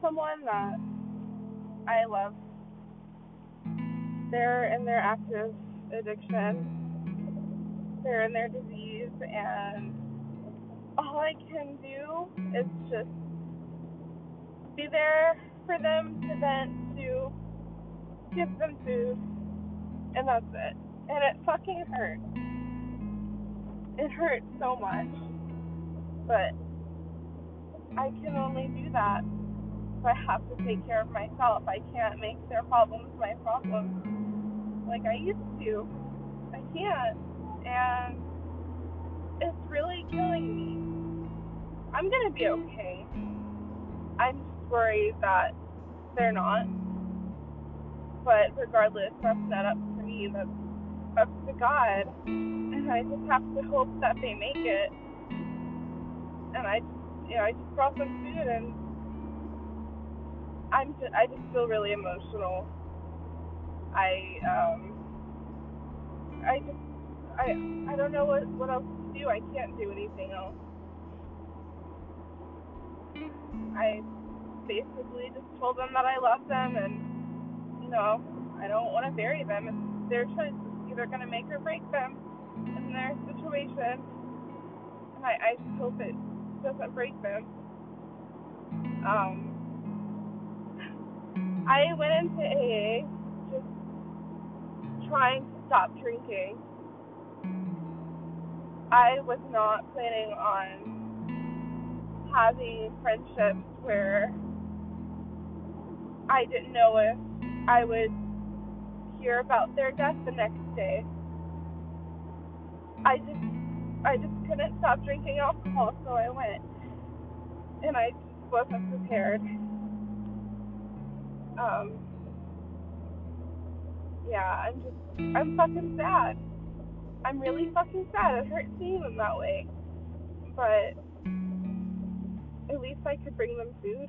someone that I love. They're in their active addiction, they're in their disease, and all I can do is just be there for them to vent, to give them food, and that's it. And it fucking hurts. It hurts so much. But I can only do that I have to take care of myself. I can't make their problems my problems like I used to. I can't. And it's really killing me. I'm gonna be okay. I'm just worried that they're not. But regardless, that's not up to me. That's up to God. And I just have to hope that they make it. And I you know, I just brought them food and I'm just, I just feel really emotional. I um I just I I don't know what what else to do. I can't do anything else. I basically just told them that I love them and you know I don't want to bury them. It's their choice. Either gonna make or break them in their situation. And I I just hope it doesn't break them. Um, I went into AA just trying to stop drinking. I was not planning on having friendships where I didn't know if I would hear about their death the next day. I just I just couldn't stop drinking alcohol, so I went. And I just wasn't prepared. Um, yeah, I'm just, I'm fucking sad. I'm really fucking sad. It hurts seeing them that way. But at least I could bring them food.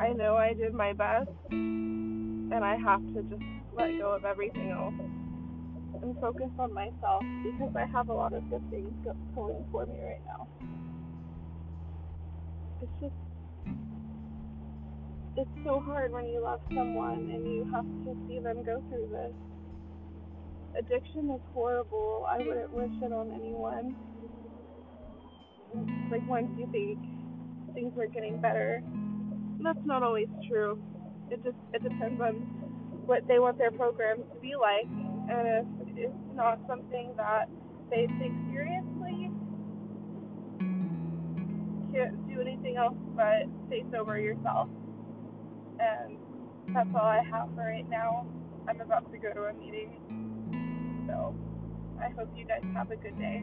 I know I did my best, and I have to just let go of everything else and focus on myself because I have a lot of good things going for me right now. It's just, it's so hard when you love someone and you have to see them go through this. Addiction is horrible. I wouldn't wish it on anyone. Like once you think things are getting better, that's not always true. It just it depends on what they want their programs to be like, and if it's not something that they take seriously, can't do anything else but stay sober yourself. That's all I have for right now. I'm about to go to a meeting. So I hope you guys have a good day.